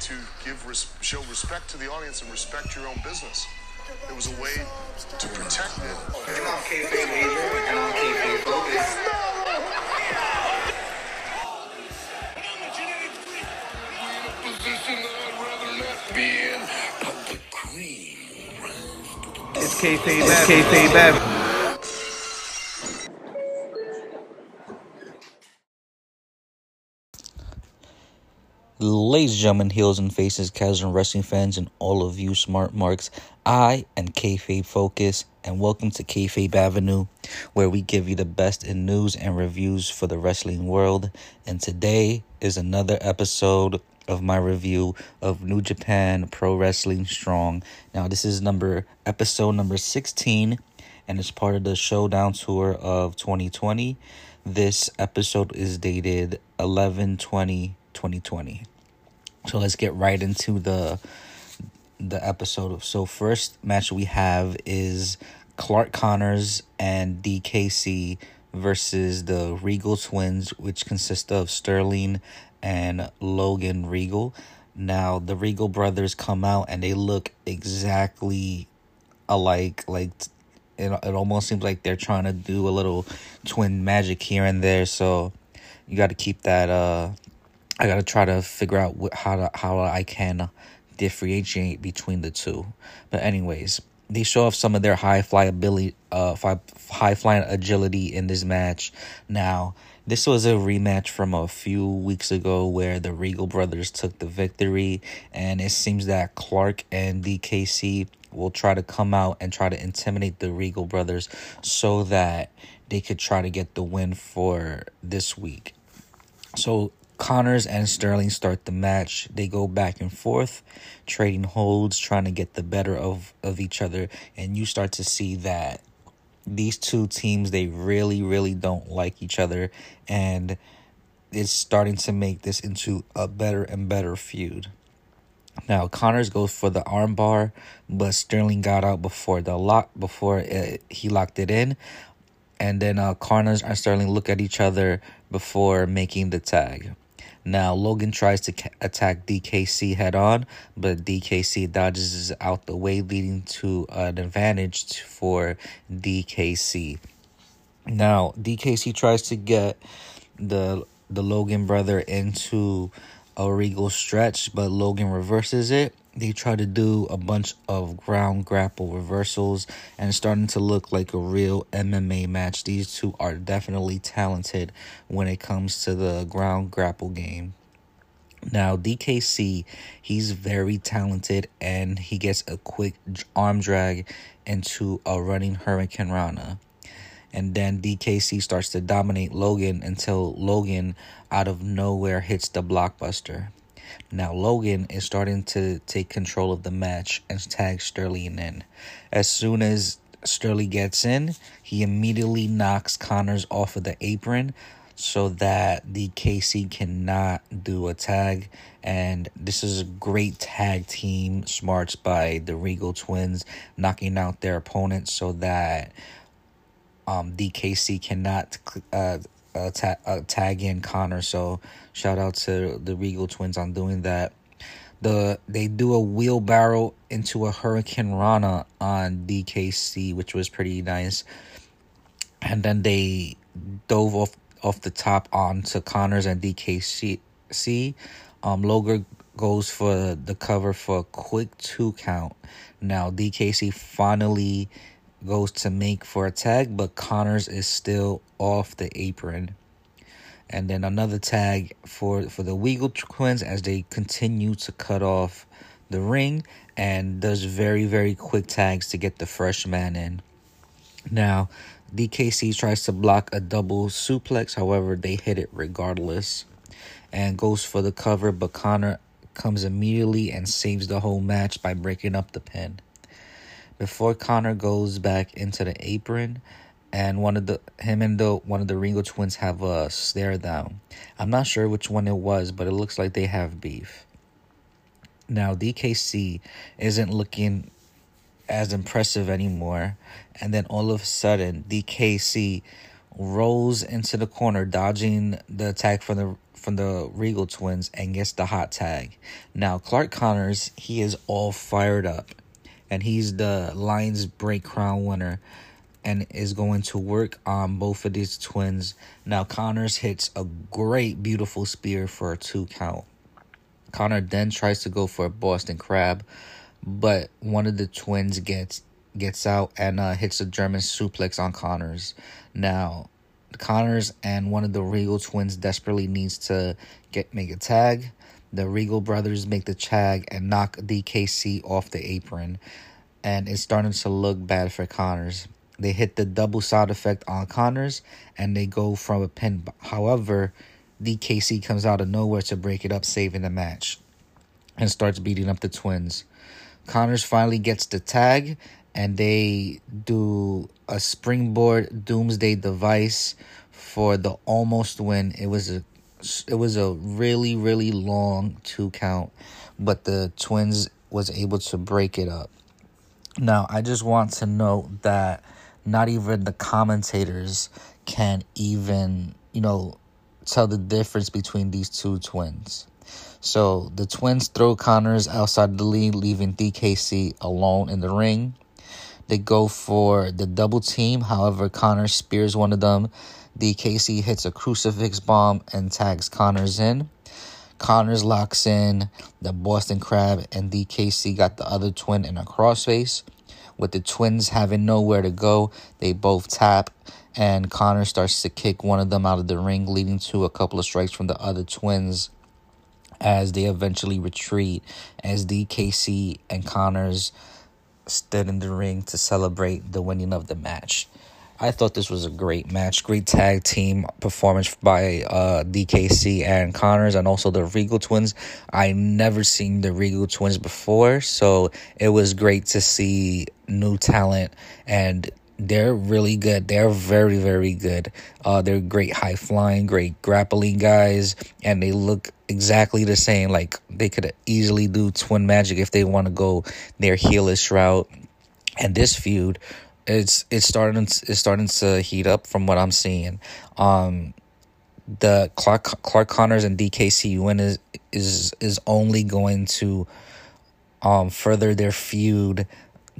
to give res- show respect to the audience and respect your own business. It was a way to protect it. And I'm and I'm kayfabe Focus. It's kayfabe. It's. Ladies and gentlemen, heels and faces, casual wrestling fans, and all of you smart marks, I am Kayfabe Focus, and welcome to Kayfabe Avenue, where we give you the best in news and reviews for the wrestling world. And today is another episode of my review of New Japan Pro Wrestling Strong. Now, this is number episode number 16, and it's part of the Showdown Tour of 2020. This episode is dated 11 20 2020. So let's get right into the the episode. So first match we have is Clark Connors and DKC versus the Riegel Twins, which consist of Sterling and Logan Riegel. Now the Riegel brothers come out and they look exactly alike. Like it, it almost seems like they're trying to do a little twin magic here and there. So you got to keep that uh I gotta try to figure out how to, how I can differentiate between the two. But anyways, they show off some of their high flyability, uh, fi- high flying agility in this match. Now, this was a rematch from a few weeks ago where the Riegel brothers took the victory, and it seems that Clark and DKC will try to come out and try to intimidate the Riegel brothers so that they could try to get the win for this week. So Connors and Sterling start the match. They go back and forth, trading holds, trying to get the better of, of each other. And you start to see that these two teams, they really, really don't like each other. And it's starting to make this into a better and better feud. Now Connors goes for the armbar, but Sterling got out before the lock before it, he locked it in, and then uh, Connors and Sterling look at each other before making the tag. Now Logan tries to attack DKC head on, but DKC dodges out the way, leading to an advantage for DKC. Now DKC tries to get the the Logan brother into a regal stretch, but Logan reverses it. They try to do a bunch of ground grapple reversals and starting to look like a real MMA match. These two are definitely talented when it comes to the ground grapple game. Now, DKC, he's very talented and he gets a quick arm drag into a running Hurricanrana and then DKC starts to dominate Logan until Logan out of nowhere hits the blockbuster. Now Logan is starting to take control of the match and tags Sterling in. As soon as Sterling gets in, he immediately knocks Connors off of the apron so that DKC cannot do a tag. And this is a great tag team smarts by the Riegel twins, knocking out their opponents so that um, DKC cannot uh, uh, ta- uh, tag in Connor. So shout out to the Riegel Twins on doing that. The they do a wheelbarrow into a Hurricanrana on DKC, which was pretty nice. And then they dove off off the top onto Connors and DKC. Um, Logan goes for the cover for a quick two count. Now DKC finally goes to make for a tag, but Connors is still off the apron. And then another tag for for the Riegel twins as they continue to cut off the ring and does very very quick tags to get the fresh man in. Now, DKC tries to block a double suplex, however, they hit it regardless and goes for the cover, but Connor comes immediately and saves the whole match by breaking up the pin before Connor goes back into the apron, and one of the him and the one of the Ringo twins have a stare down. I'm not sure which one it was, but it looks like they have beef. Now DKC isn't looking as impressive anymore, and then all of a sudden DKC rolls into the corner, dodging the attack from the from the Riegel twins and gets the hot tag. Now Clark Connors, he is all fired up. And he's the Lion's Break Crown winner and is going to work on both of these twins. Now Connors hits a great beautiful spear for a two count. Connor then tries to go for a Boston Crab, but one of the twins gets gets out and uh, hits a German suplex on Connors. Now, Connors and one of the Riegel twins desperately needs to get make a tag. The Riegel brothers make the tag and knock DKC off the apron, and it's starting to look bad for Connors. They hit the double side effect on Connors, and they go from a pin. However, DKC comes out of nowhere to break it up, saving the match, and starts beating up the twins. Connors finally gets the tag, and they do a springboard doomsday device for the almost win. It was a it was a really really long two count, but the twins was able to break it up. Now, I just want to note that not even the commentators can even, you know, tell the difference between these two twins. So the twins throw Connors outside the lead, leaving DKC alone in the ring. They go for the double team. However, Connor spears one of them. DKC hits a crucifix bomb and tags Connors in. Connors locks in the Boston Crab, and DKC got the other twin in a crossface. With the twins having nowhere to go, they both tap, and Connor starts to kick one of them out of the ring, leading to a couple of strikes from the other twins as they eventually retreat. As DKC and Connors stood in the ring to celebrate the winning of the match. I thought this was a great match, great tag team performance by uh, DKC and Connors, and also the Riegel Twins. I never seen the Riegel Twins before, so it was great to see new talent, and they're really good. They're very, very good. Uh, they're great high flying, great grappling guys, and they look exactly the same. Like they could easily do twin magic if they want to go their heelish route. And this feud it's it's starting it's starting to heat up from what I'm seeing. Um, the Clark Clark Connors and DKC win is is is only going to um further their feud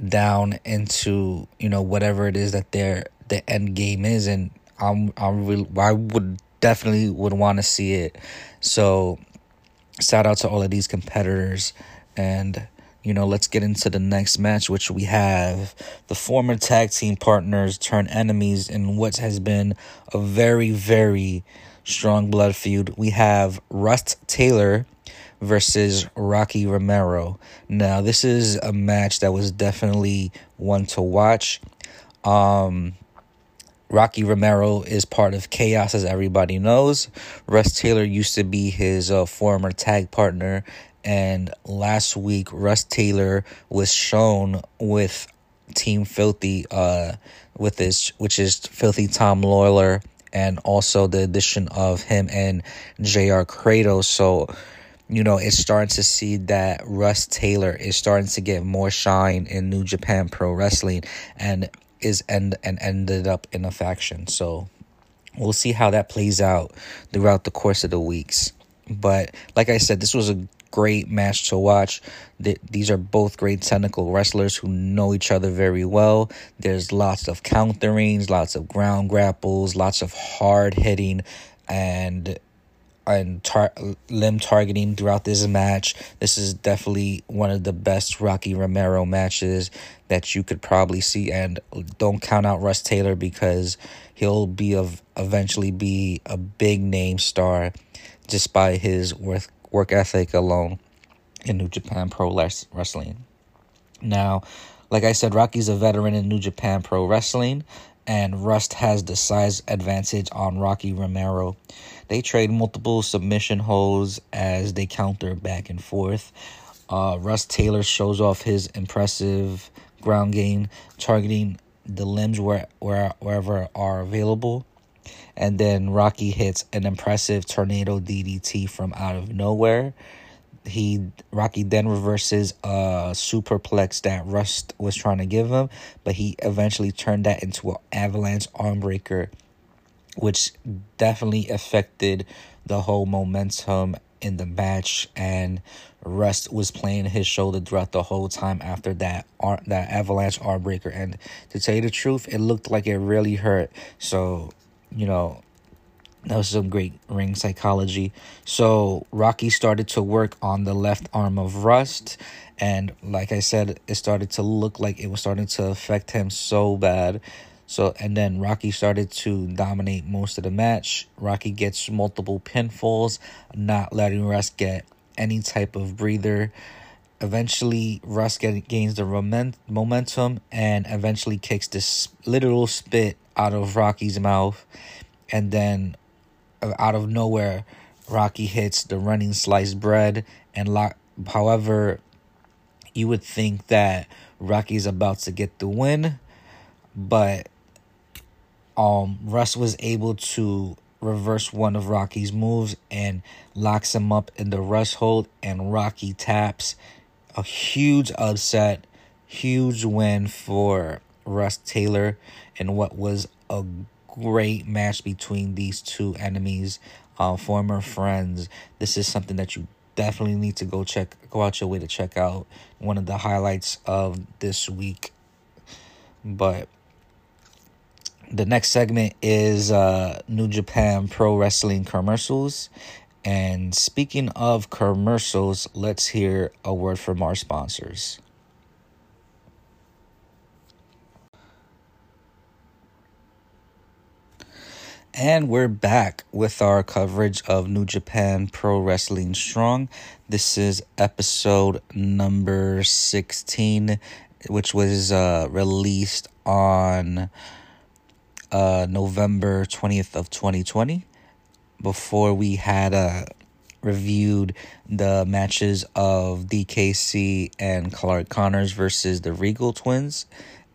down into you know whatever it is that their the end game is, and I'm I'm really I would definitely would want to see it. So shout out to all of these competitors and you know, let's get into the next match, which we have the former tag team partners turn enemies in what has been a very, very strong blood feud. We have Russ Taylor versus Rocky Romero. Now, this is a match that was definitely one to watch. Um, Rocky Romero is part of Chaos, as everybody knows. Russ Taylor used to be his uh, former tag partner and last week, Russ Taylor was shown with Team Filthy, uh, with this, which is Filthy Tom Lawler, and also the addition of him and J.R. Kratos. So, you know, it's starting to see that Russ Taylor is starting to get more shine in New Japan Pro Wrestling, and is end and ended up in a faction. So, we'll see how that plays out throughout the course of the weeks. But like I said, this was a great match to watch. These are both great technical wrestlers who know each other very well. There's lots of counterings, lots of ground grapples, lots of hard hitting, and and tar- limb targeting throughout this match. This is definitely one of the best Rocky Romero matches that you could probably see. And don't count out Russ Taylor because he'll be of eventually be a big name star just by his worth work ethic alone in New Japan Pro Wrestling. Now, like I said, Rocky's a veteran in New Japan Pro Wrestling, and Russ has the size advantage on Rocky Romero. They trade multiple submission holds as they counter back and forth. Uh, Taylor shows off his impressive ground game, targeting the limbs where, where wherever are available and then Rocky hits an impressive tornado DDT from out of nowhere. He Rocky then reverses a superplex that Russ was trying to give him, but he eventually turned that into an avalanche armbreaker which definitely affected the whole momentum in the match. And Russ was playing his shoulder throughout the whole time after that that avalanche arm breaker. And to tell you the truth, it looked like it really hurt. So, you know, that was some great ring psychology. So Rocky started to work on the left arm of Russ, and like I said, it started to look like it was starting to affect him so bad. So and then Rocky started to dominate most of the match. Rocky gets multiple pinfalls, not letting Russ get any type of breather. Eventually, Russ gains the momentum and eventually kicks this literal spit out of Rocky's mouth. And then out of nowhere, Rocky hits the running sliced bread and lock. However, you would think that Rocky's about to get the win, but um, Russ was able to reverse one of Rocky's moves and locks him up in the Russ hold, and Rocky taps. A huge upset, huge win for Russ Taylor in what was a great match between these two enemies, uh, former friends. This is something that you definitely need to go check, go out your way to check out. One of the highlights of this week. But the next segment is uh, New Japan Pro Wrestling commercials. And speaking of commercials, let's hear a word from our sponsors. And we're back with our coverage of New Japan Pro Wrestling Strong. This is episode number 16, which was uh, released on uh, November 20th of 2020. Before we had uh, reviewed the matches of DKC and Clark Connors versus the Riegel Twins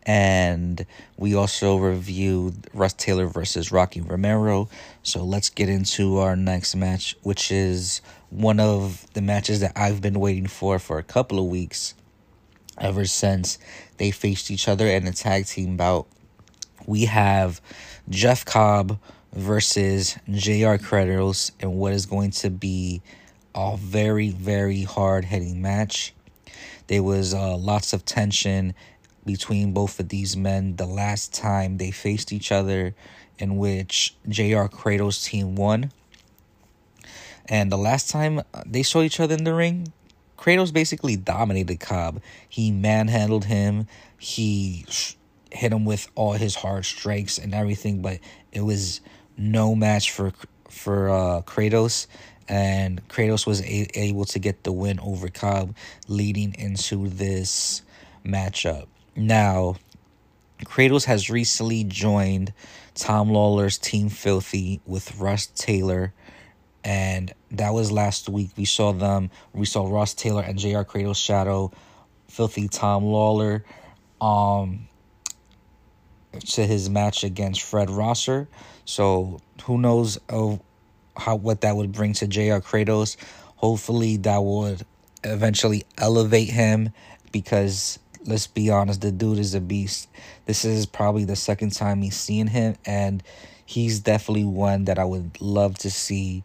and we also reviewed Russ Taylor versus Rocky Romero. So let's get into our next match, which is one of the matches that I've been waiting for for a couple of weeks, ever since they faced each other in a tag team bout. We have Jeff Cobb versus JR Kratos and what is going to be a very, very hard hitting match. There was uh, lots of tension between both of these men the last time they faced each other, in which JR Kratos team won. And the last time they saw each other in the ring, Kratos basically dominated Cobb. He manhandled him. He hit him with all his hard strikes and everything, but it was no match for for uh, Kratos. And Kratos was a- able to get the win over Cobb, leading into this matchup. Now, Kratos has recently joined Tom Lawler's Team Filthy with Russ Taylor, and that was last week. We saw them. We saw Russ Taylor and Jr. Kratos Shadow, Filthy Tom Lawler um, to his match against Fred Rosser. So who knows of how what that would bring to Jr. Kratos. Hopefully, that would eventually elevate him because let's be honest, the dude is a beast. This is probably the second time he's seen him, and he's definitely one that I would love to see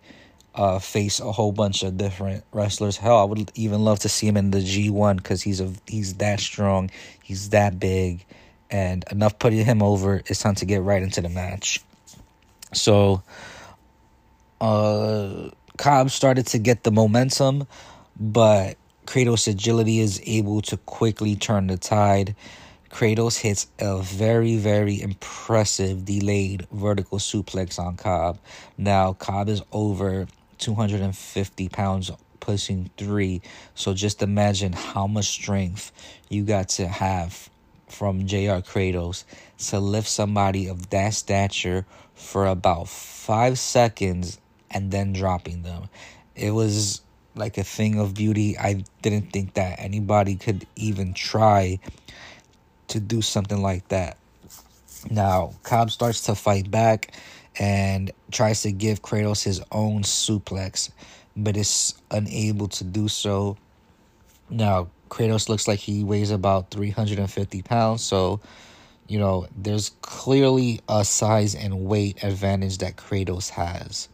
uh, face a whole bunch of different wrestlers. Hell, I would even love to see him in the G one because he's a he's that strong, he's that big, and enough putting him over. It's time to get right into the match. So, uh, Cobb started to get the momentum, but Kratos' agility is able to quickly turn the tide. Kratos hits a very, very impressive delayed vertical suplex on Cobb. Now, Cobb is over 250 pounds, pushing three. So just imagine how much strength you got to have from JR Kratos to lift somebody of that stature for about five seconds and then dropping them. It was like a thing of beauty. I didn't think that anybody could even try to do something like that. Now, Cobb starts to fight back and tries to give Kratos his own suplex, but is unable to do so. Now, Kratos looks like he weighs about 350 pounds, so you know, there's clearly a size and weight advantage that Kratos has.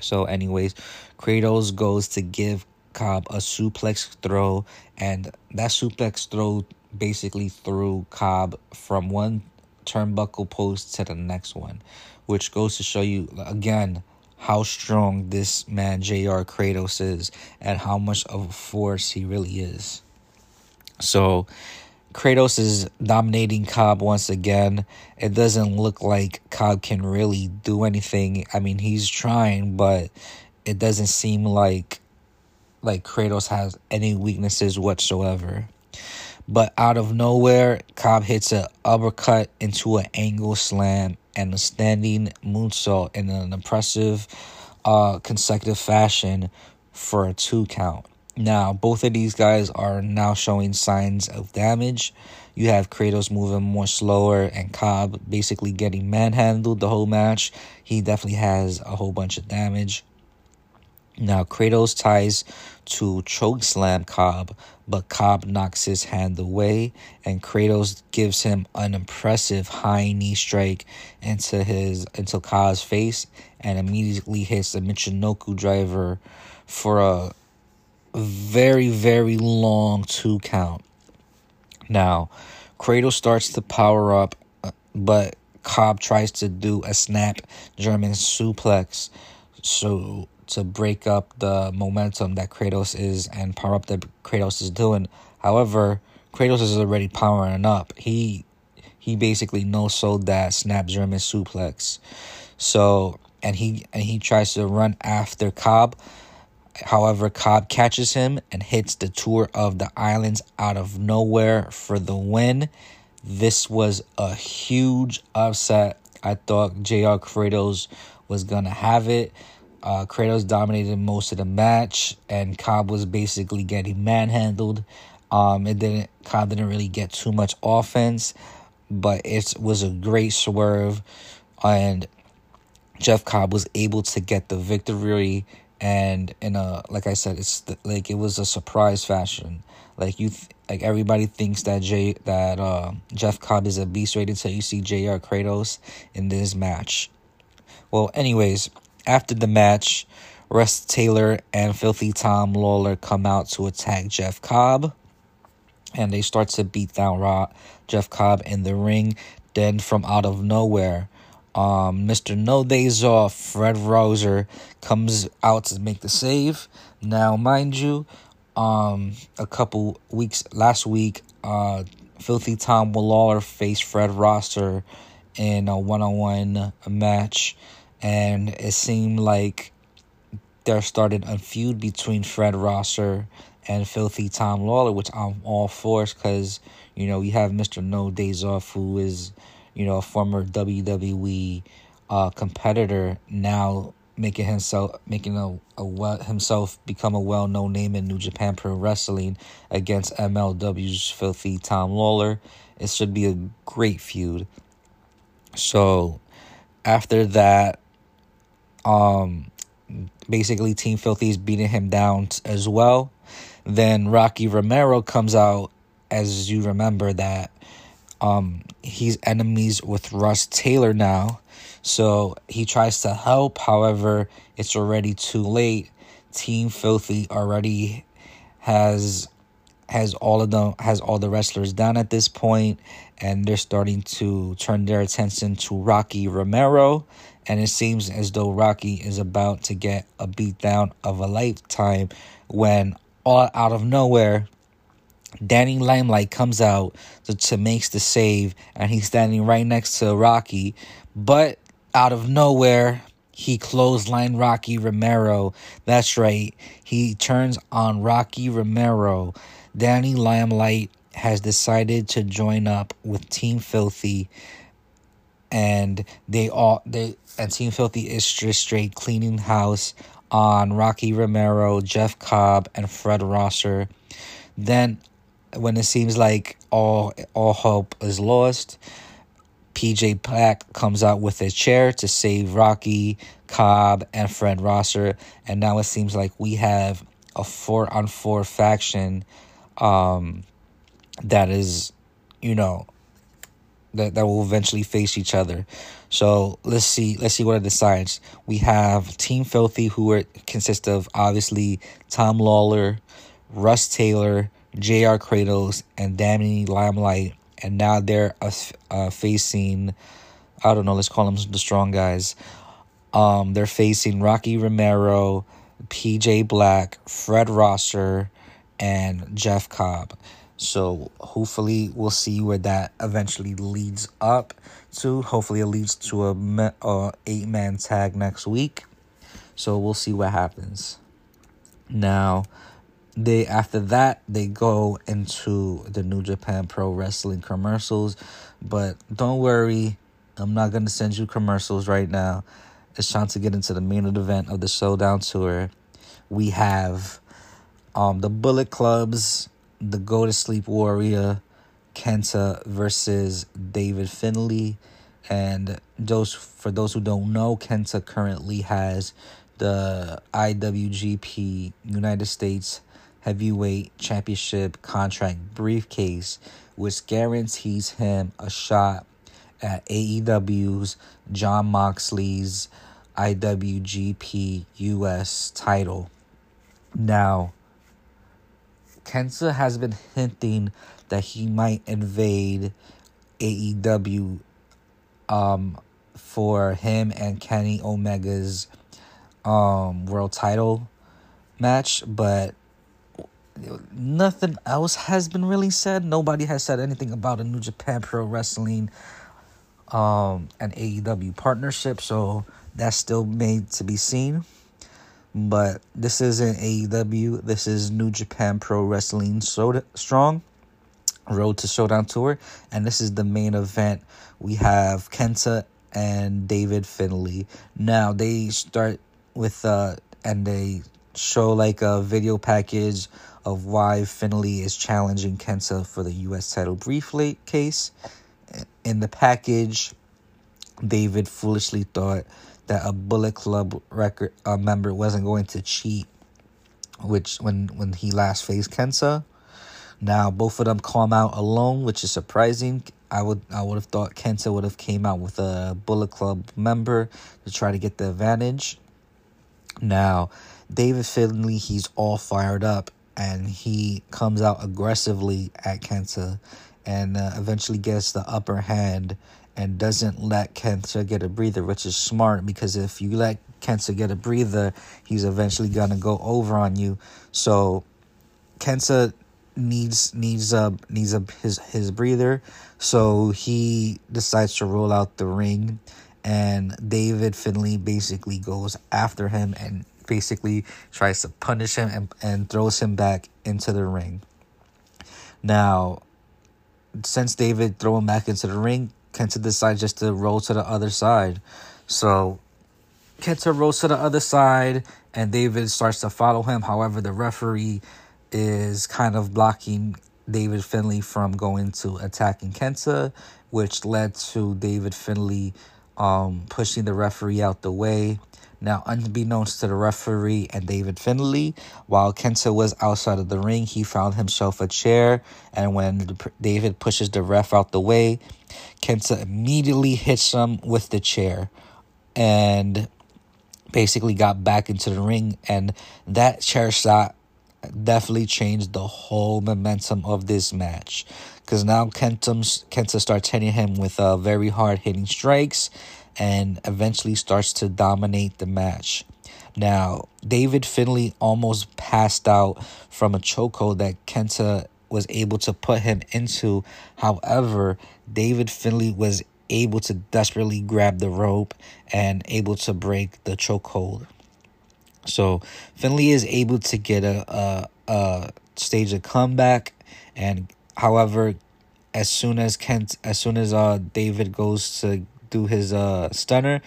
So, anyways, Kratos goes to give Cobb a suplex throw, and that suplex throw basically threw Cobb from one turnbuckle post to the next one, which goes to show you again how strong this man JR Kratos is and how much of a force he really is. So Kratos is dominating Cobb once again. It doesn't look like Cobb can really do anything. I mean, he's trying, but it doesn't seem like like Kratos has any weaknesses whatsoever. But out of nowhere, Cobb hits an uppercut into an angle slam and a standing moonsault in an impressive uh, consecutive fashion for a two count. Now, both of these guys are now showing signs of damage. You have Kratos moving more slower and Cobb basically getting manhandled the whole match. He definitely has a whole bunch of damage. Now, Kratos ties to choke slam Cobb, but Cobb knocks his hand away, and Kratos gives him an impressive high knee strike into his into Cobb's face, and immediately hits the Michinoku driver for a very, very long two count. Now, Kratos starts to power up, but Cobb tries to do a snap German suplex so to break up the momentum that Kratos is and power up that Kratos is doing. However, Kratos is already powering up. He he basically no sold that snap German suplex. So and he and he tries to run after Cobb, However, Cobb catches him and hits the tour of the islands out of nowhere for the win. This was a huge upset. I thought JR Kratos was to have it. Uh, Kratos dominated most of the match, and Cobb was basically getting manhandled. Um, it didn't Cobb didn't really get too much offense, but it was a great swerve, and Jeff Cobb was able to get the victory and in a like I said, it's the, like it was a surprise fashion. Like you, th- like everybody thinks that Jay that uh, Jeff Cobb is a beast right until you see Jr. Kratos in this match. Well, anyways, after the match, Russ Taylor and Filthy Tom Lawler come out to attack Jeff Cobb, and they start to beat down Jeff Cobb in the ring. Then from out of nowhere, um, Mr. No Days Off, Fred Rosser, comes out to make the save. Now, mind you, um, a couple weeks last week, uh, Filthy Tom Lawler faced Fred Rosser in a one-on-one match, and it seemed like there started a feud between Fred Rosser and Filthy Tom Lawler, which I'm all for, because you know you have Mr. No Days Off, who is you know, a former WWE uh, competitor now making himself making a, a well himself become a well known name in New Japan Pro Wrestling against MLW's filthy Tom Lawler. It should be a great feud. So after that, um, basically Team Filthy is beating him down as well. Then Rocky Romero comes out, as you remember that um, he's enemies with Russ Taylor now. So he tries to help. However, it's already too late. Team Filthy already has has all of them has all the wrestlers down at this point and they're starting to turn their attention to Rocky Romero and it seems as though Rocky is about to get a beatdown of a lifetime when all out of nowhere Danny Limelight comes out to, to makes the save, and he's standing right next to Rocky. But out of nowhere, he clothesline Rocky Romero. That's right. He turns on Rocky Romero. Danny Limelight has decided to join up with Team Filthy, and they all they and Team Filthy is just straight cleaning house on Rocky Romero, Jeff Cobb, and Fred Rosser. Then when it seems like all all hope is lost, PJ Black comes out with a chair to save Rocky, Cobb, and Fred Rosser, and now it seems like we have a four on four faction um, that is, you know, that, that will eventually face each other. So let's see let's see what it decides. We have Team Filthy, who are consist of obviously Tom Lawler, Russ Taylor, J.R. Kratos, and Danny Limelight, and now they're uh, uh, facing I don't know, let's call them the strong guys. Um, they're facing Rocky Romero, PJ Black, Fred Rosser, and Jeff Cobb. So hopefully we'll see where that eventually leads up to. Hopefully it leads to a, a eight man tag next week. So we'll see what happens. Now, they after that they go into the New Japan Pro Wrestling commercials, but don't worry, I'm not gonna send you commercials right now. It's time to get into the main event of the Showdown tour. We have um the Bullet Clubs the Go to Sleep Warrior, Kenta versus David Finlay. And those for those who don't know, Kenta currently has the IWGP United States Heavyweight Championship contract briefcase, which guarantees him a shot at AEW's Jon Moxley's IWGP US title. Now, Kenta has been hinting that he might invade AEW um, for him and Kenny Omega's um, world title match, but nothing else has been really said. Nobody has said anything about a New Japan Pro Wrestling um, and AEW partnership, so that's still made to be seen. But this isn't AEW. This is New Japan Pro Wrestling Strong Road to Showdown Tour. And this is the main event. We have Kenta and David Finlay. Now they start with uh and they show like a video package of why Finlay is challenging Kenta for the US title briefly case. In the package, David foolishly thought that a Bullet Club record uh, member wasn't going to cheat, which when when he last faced Kenta. Now both of them come out alone, which is surprising. I would I would have thought Kenta would have came out with a Bullet Club member to try to get the advantage. Now, David Finlay, he's all fired up and he comes out aggressively at Kenta and uh, eventually gets the upper hand and doesn't let Kenta get a breather, which is smart because if you let Kenta get a breather, he's eventually gonna go over on you. So Kenta needs needs a needs a his his breather, so he decides to roll out the ring, and David Finlay basically goes after him and basically tries to punish him and, and throws him back into the ring. Now, since David throw him back into the ring, Kenta decides just to roll to the other side. So Kenta rolls to the other side and David starts to follow him. However, the referee is kind of blocking David Finlay from going to attacking Kenta, which led to David Finlay um, pushing the referee out the way. Now, unbeknownst to the referee and David Finlay, while Kenta was outside of the ring, he found himself a chair. And when David pushes the ref out the way, Kenta immediately hits him with the chair and basically got back into the ring. And that chair shot definitely changed the whole momentum of this match. Because now Kenta starts hitting him with uh, very hard hitting strikes and eventually starts to dominate the match. Now, David Finlay almost passed out from a chokehold that Kenta was able to put him into. However, David Finlay was able to desperately grab the rope and able to break the chokehold. So Finlay is able to get a, a, a stage of comeback, and however, as soon as Kent, as soon as uh David goes to do his uh stunner,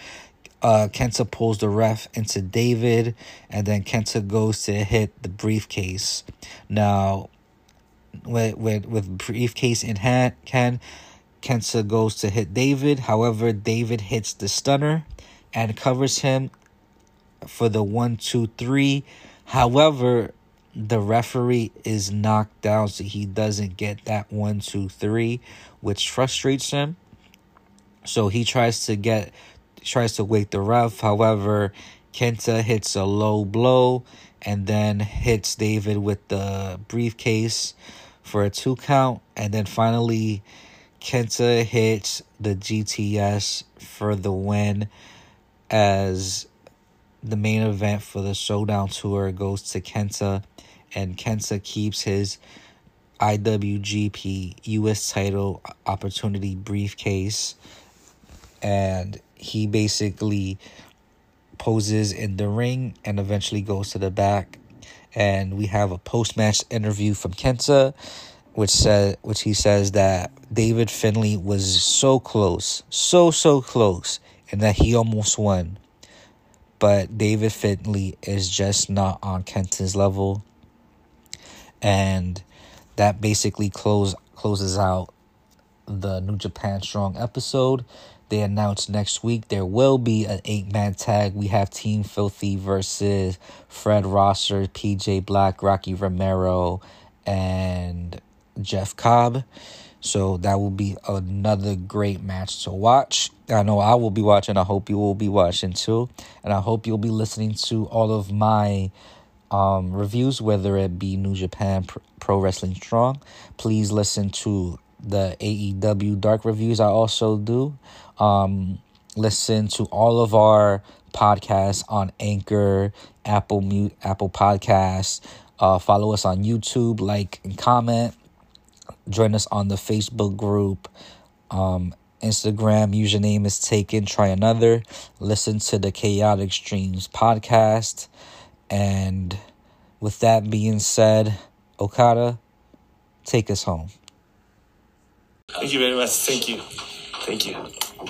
uh Kenta pulls the ref into David, and then Kenta goes to hit the briefcase. Now, with with with briefcase in hand, Ken Kenta goes to hit David. However, David hits the stunner and covers him for the one, two, three. However, the referee is knocked down, so he doesn't get that one, two, three, which frustrates him. So he tries to get tries to wake the ref. However, Kenta hits a low blow and then hits David with the briefcase for a two count. And then finally, Kenta hits the GTS for the win as the main event for the Showdown Tour goes to Kenta. And Kenta keeps his IWGP US title opportunity briefcase. And he basically poses in the ring and eventually goes to the back. And we have a post match interview from Kenta, which said which he says that David Finlay was so close, so so close, and that he almost won. But David Finlay is just not on Kenta's level. And that basically close closes out the New Japan Strong episode. They announced next week there will be an eight man tag. We have Team Filthy versus Fred Rosser, PJ Black, Rocky Romero, and Jeff Cobb. So that will be another great match to watch. I know I will be watching. I hope you will be watching too. And I hope you'll be listening to all of my um, reviews, whether it be New Japan Pro Wrestling Strong. Please listen to the AEW Dark reviews I also do. Um, listen to all of our podcasts on Anchor, Apple Mute, Apple Podcasts. Uh, follow us on YouTube, like and comment. Join us on the Facebook group. Um, Instagram username is taken. Try another. Listen to the Chaotic Streams podcast. And with that being said, Okada, take us home. Thank you very much. Thank you. Thank you.